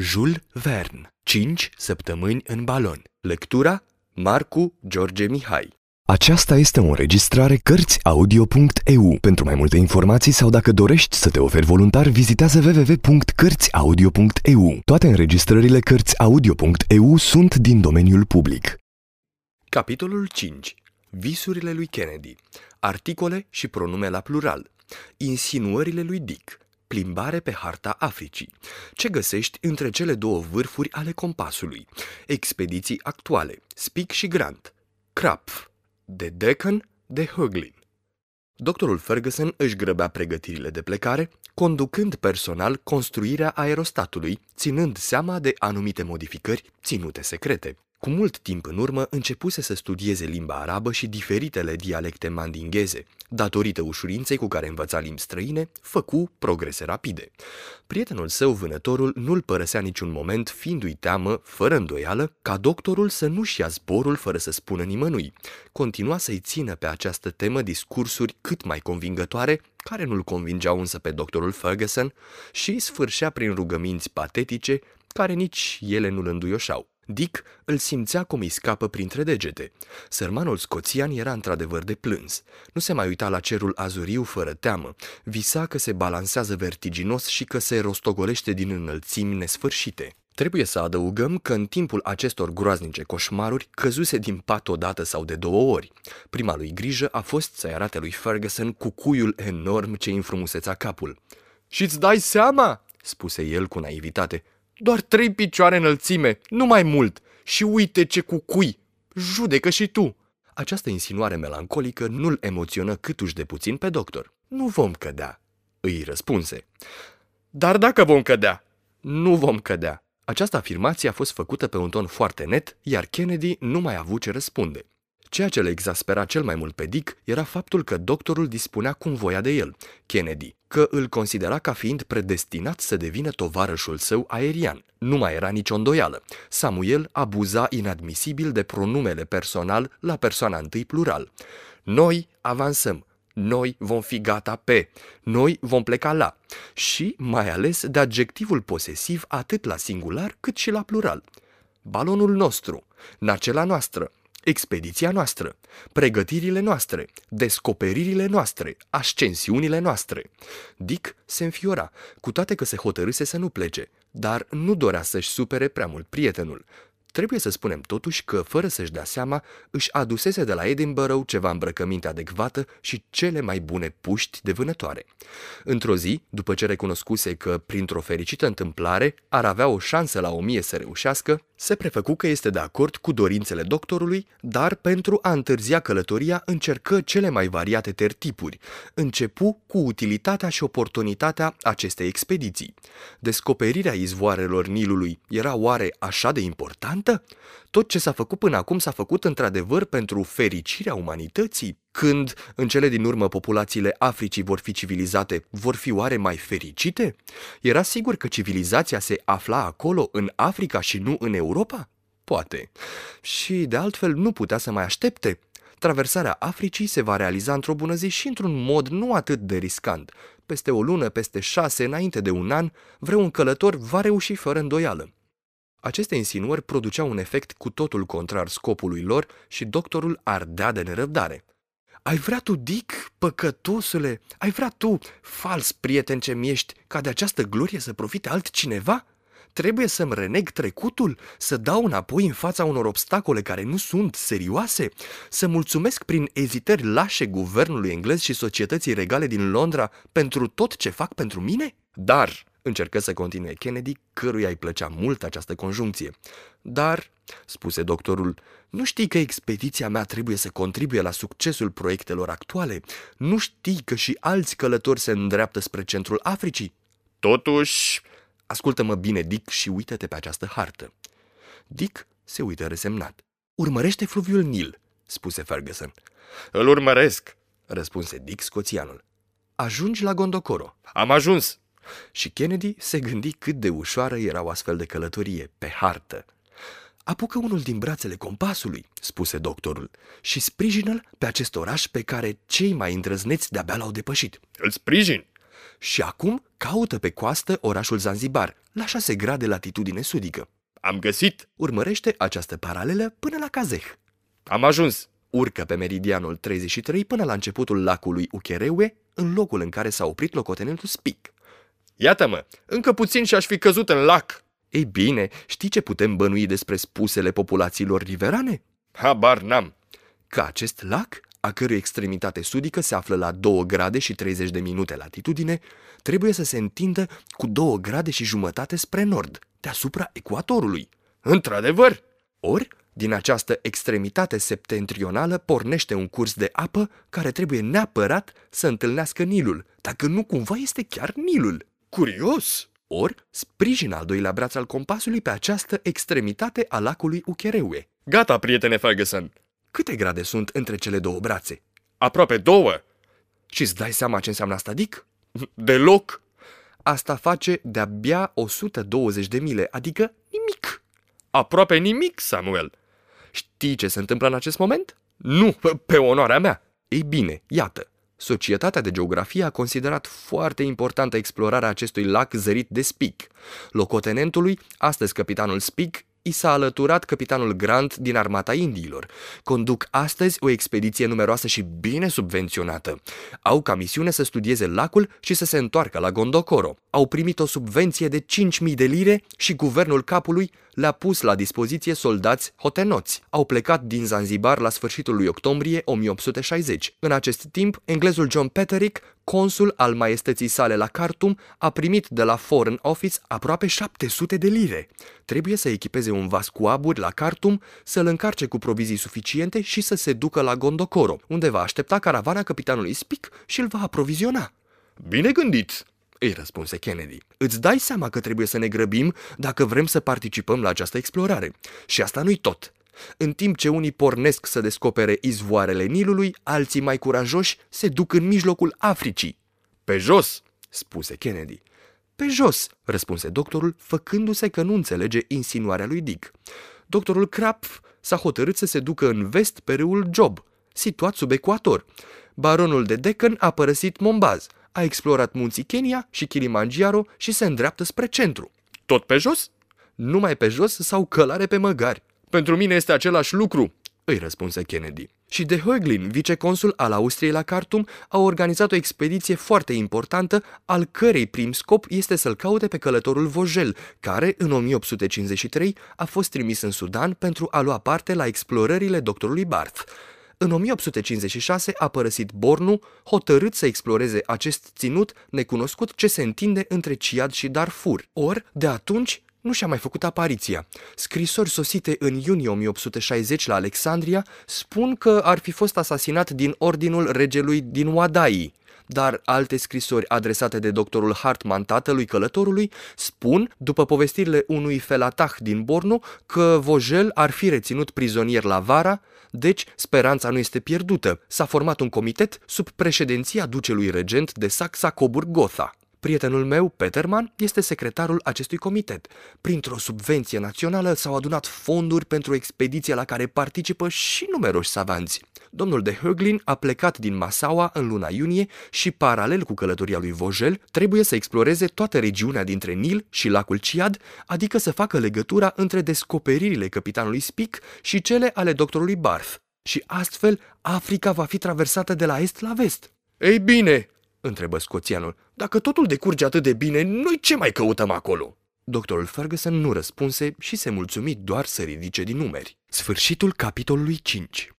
Jules Verne, 5 săptămâni în balon. Lectura Marcu George Mihai. Aceasta este o înregistrare Cărțiaudio.eu. Pentru mai multe informații sau dacă dorești să te oferi voluntar, vizitează www.cărțiaudio.eu. Toate înregistrările Cărțiaudio.eu sunt din domeniul public. Capitolul 5. Visurile lui Kennedy. Articole și pronume la plural. Insinuările lui Dick. Plimbare pe harta Africii. Ce găsești între cele două vârfuri ale compasului? Expediții actuale. Spic și Grant. Krapf. De Deccan de Höglin. Doctorul Ferguson își grăbea pregătirile de plecare, conducând personal construirea aerostatului, ținând seama de anumite modificări ținute secrete. Cu mult timp în urmă începuse să studieze limba arabă și diferitele dialecte mandingheze. Datorită ușurinței cu care învăța limbi străine, făcu progrese rapide. Prietenul său, vânătorul, nu-l părăsea niciun moment, fiindu-i teamă, fără îndoială, ca doctorul să nu-și ia zborul fără să spună nimănui. Continua să-i țină pe această temă discursuri cât mai convingătoare, care nu-l convingeau însă pe doctorul Ferguson și sfârșea prin rugăminți patetice, care nici ele nu-l înduioșau. Dick îl simțea cum îi scapă printre degete. Sărmanul scoțian era într-adevăr de plâns. Nu se mai uita la cerul azuriu fără teamă. Visa că se balansează vertiginos și că se rostogolește din înălțimi nesfârșite. Trebuie să adăugăm că în timpul acestor groaznice coșmaruri căzuse din pat odată sau de două ori. Prima lui grijă a fost să-i arate lui Ferguson cu cuiul enorm ce înfrumusețea capul. Și-ți dai seama?" spuse el cu naivitate. Doar trei picioare înălțime, nu mai mult. Și uite ce cucui. Judecă și tu. Această insinuare melancolică nu-l emoționă câtuși de puțin pe doctor. Nu vom cădea, îi răspunse. Dar dacă vom cădea? Nu vom cădea. Această afirmație a fost făcută pe un ton foarte net, iar Kennedy nu mai a avut ce răspunde. Ceea ce le exaspera cel mai mult pe Dick era faptul că doctorul dispunea cum voia de el, Kennedy, că îl considera ca fiind predestinat să devină tovarășul său aerian. Nu mai era nicio îndoială. Samuel abuza inadmisibil de pronumele personal la persoana întâi plural. Noi avansăm, noi vom fi gata pe, noi vom pleca la și mai ales de adjectivul posesiv atât la singular cât și la plural. Balonul nostru, nacela noastră, expediția noastră, pregătirile noastre, descoperirile noastre, ascensiunile noastre. Dick se înfiora, cu toate că se hotărâse să nu plece, dar nu dorea să-și supere prea mult prietenul. Trebuie să spunem totuși că, fără să-și dea seama, își adusese de la Edinburgh ceva îmbrăcăminte adecvată și cele mai bune puști de vânătoare. Într-o zi, după ce recunoscuse că, printr-o fericită întâmplare, ar avea o șansă la o mie să reușească, se prefăcu că este de acord cu dorințele doctorului, dar pentru a întârzia călătoria încercă cele mai variate tertipuri. Începu cu utilitatea și oportunitatea acestei expediții. Descoperirea izvoarelor Nilului era oare așa de importantă? Tot ce s-a făcut până acum s-a făcut într-adevăr pentru fericirea umanității? Când, în cele din urmă, populațiile Africii vor fi civilizate, vor fi oare mai fericite? Era sigur că civilizația se afla acolo, în Africa și nu în Europa? Poate. Și, de altfel, nu putea să mai aștepte. Traversarea Africii se va realiza într-o bună zi și într-un mod nu atât de riscant. Peste o lună, peste șase, înainte de un an, vreun călător va reuși fără îndoială. Aceste insinuări produceau un efect cu totul contrar scopului lor și doctorul ardea de nerăbdare. Ai vrea tu, Dick, păcătosule, ai vrea tu, fals prieten ce ești, ca de această glorie să profite altcineva? Trebuie să-mi reneg trecutul, să dau înapoi în fața unor obstacole care nu sunt serioase, să mulțumesc prin ezitări lașe guvernului englez și societății regale din Londra pentru tot ce fac pentru mine? Dar, încercă să continue Kennedy, căruia îi plăcea mult această conjuncție. Dar, spuse doctorul, nu știi că expediția mea trebuie să contribuie la succesul proiectelor actuale? Nu știi că și alți călători se îndreaptă spre centrul Africii? Totuși, ascultă-mă bine, Dick, și uită-te pe această hartă. Dick se uită resemnat. Urmărește fluviul Nil, spuse Ferguson. Îl urmăresc, răspunse Dick scoțianul. Ajungi la Gondocoro. Am ajuns. Și Kennedy se gândi cât de ușoară era o astfel de călătorie, pe hartă. Apucă unul din brațele compasului, spuse doctorul, și sprijină-l pe acest oraș pe care cei mai îndrăzneți de-abia l-au depășit. Îl sprijin? Și acum caută pe coastă orașul Zanzibar, la 6 grade latitudine sudică. Am găsit! Urmărește această paralelă până la Kazeh. Am ajuns! Urcă pe meridianul 33 până la începutul lacului Ukerewe, în locul în care s-a oprit locotenentul Spic. Iată-mă, încă puțin și aș fi căzut în lac. Ei bine, știi ce putem bănui despre spusele populațiilor riverane? Habar n-am. Că acest lac, a cărui extremitate sudică se află la 2 grade și 30 de minute latitudine, trebuie să se întindă cu 2 grade și jumătate spre nord, deasupra ecuatorului. Într-adevăr! Ori, din această extremitate septentrională pornește un curs de apă care trebuie neapărat să întâlnească Nilul, dacă nu cumva este chiar Nilul. Curios! Ori sprijin al doilea braț al compasului pe această extremitate a lacului Uchereue. Gata, prietene Ferguson! Câte grade sunt între cele două brațe? Aproape două! Și îți dai seama ce înseamnă asta, Dick? Deloc! Asta face de-abia 120 de mile, adică nimic. Aproape nimic, Samuel! Știi ce se întâmplă în acest moment? Nu, pe onoarea mea! Ei bine, iată, Societatea de Geografie a considerat foarte importantă explorarea acestui lac zărit de Spig. Locotenentului, astăzi capitanul Spig, i s-a alăturat capitanul Grant din armata Indiilor. Conduc astăzi o expediție numeroasă și bine subvenționată. Au ca misiune să studieze lacul și să se întoarcă la Gondokoro. Au primit o subvenție de 5.000 de lire și guvernul capului le-a pus la dispoziție soldați hotenoți. Au plecat din Zanzibar la sfârșitul lui octombrie 1860. În acest timp, englezul John Petterick, consul al maestății sale la Khartoum, a primit de la Foreign Office aproape 700 de lire. Trebuie să echipeze un vas cu aburi la Khartoum, să-l încarce cu provizii suficiente și să se ducă la Gondokoro, unde va aștepta caravana capitanului Spic și îl va aproviziona. Bine gândit! îi răspunse Kennedy. Îți dai seama că trebuie să ne grăbim dacă vrem să participăm la această explorare. Și asta nu-i tot. În timp ce unii pornesc să descopere izvoarele Nilului, alții mai curajoși se duc în mijlocul Africii. Pe jos, spuse Kennedy. Pe jos, răspunse doctorul, făcându-se că nu înțelege insinuarea lui Dick. Doctorul Krapf s-a hotărât să se ducă în vest pe râul Job, situat sub ecuator. Baronul de Deccan a părăsit Mombaz, a explorat munții Kenya și Kilimanjaro și se îndreaptă spre centru. Tot pe jos? Numai pe jos sau călare pe măgari. Pentru mine este același lucru, îi răspunse Kennedy. Și de Höglin, viceconsul al Austriei la Khartoum, a organizat o expediție foarte importantă, al cărei prim scop este să-l caute pe călătorul Vogel, care, în 1853, a fost trimis în Sudan pentru a lua parte la explorările doctorului Barth. În 1856 a părăsit Bornu, hotărât să exploreze acest ținut necunoscut ce se întinde între Ciad și Darfur. Or, de atunci, nu și-a mai făcut apariția. Scrisori sosite în iunie 1860 la Alexandria spun că ar fi fost asasinat din ordinul regelui din Wadai, dar alte scrisori adresate de doctorul Hartman, tatălui călătorului, spun, după povestirile unui felatah din Bornu, că Vogel ar fi reținut prizonier la Vara, deci speranța nu este pierdută. S-a format un comitet sub președinția ducelui regent de Saxa-Coburg-Gotha. Prietenul meu, Peterman, este secretarul acestui comitet. Printr-o subvenție națională s-au adunat fonduri pentru expediția la care participă și numeroși savanți. Domnul de Höglin a plecat din Masaua în luna iunie și, paralel cu călătoria lui Vogel, trebuie să exploreze toată regiunea dintre Nil și lacul Ciad, adică să facă legătura între descoperirile capitanului Spic și cele ale doctorului Barth. Și astfel, Africa va fi traversată de la est la vest. Ei bine, întrebă scoțianul. Dacă totul decurge atât de bine, noi ce mai căutăm acolo? Doctorul Ferguson nu răspunse și se mulțumi doar să ridice din numeri. Sfârșitul capitolului 5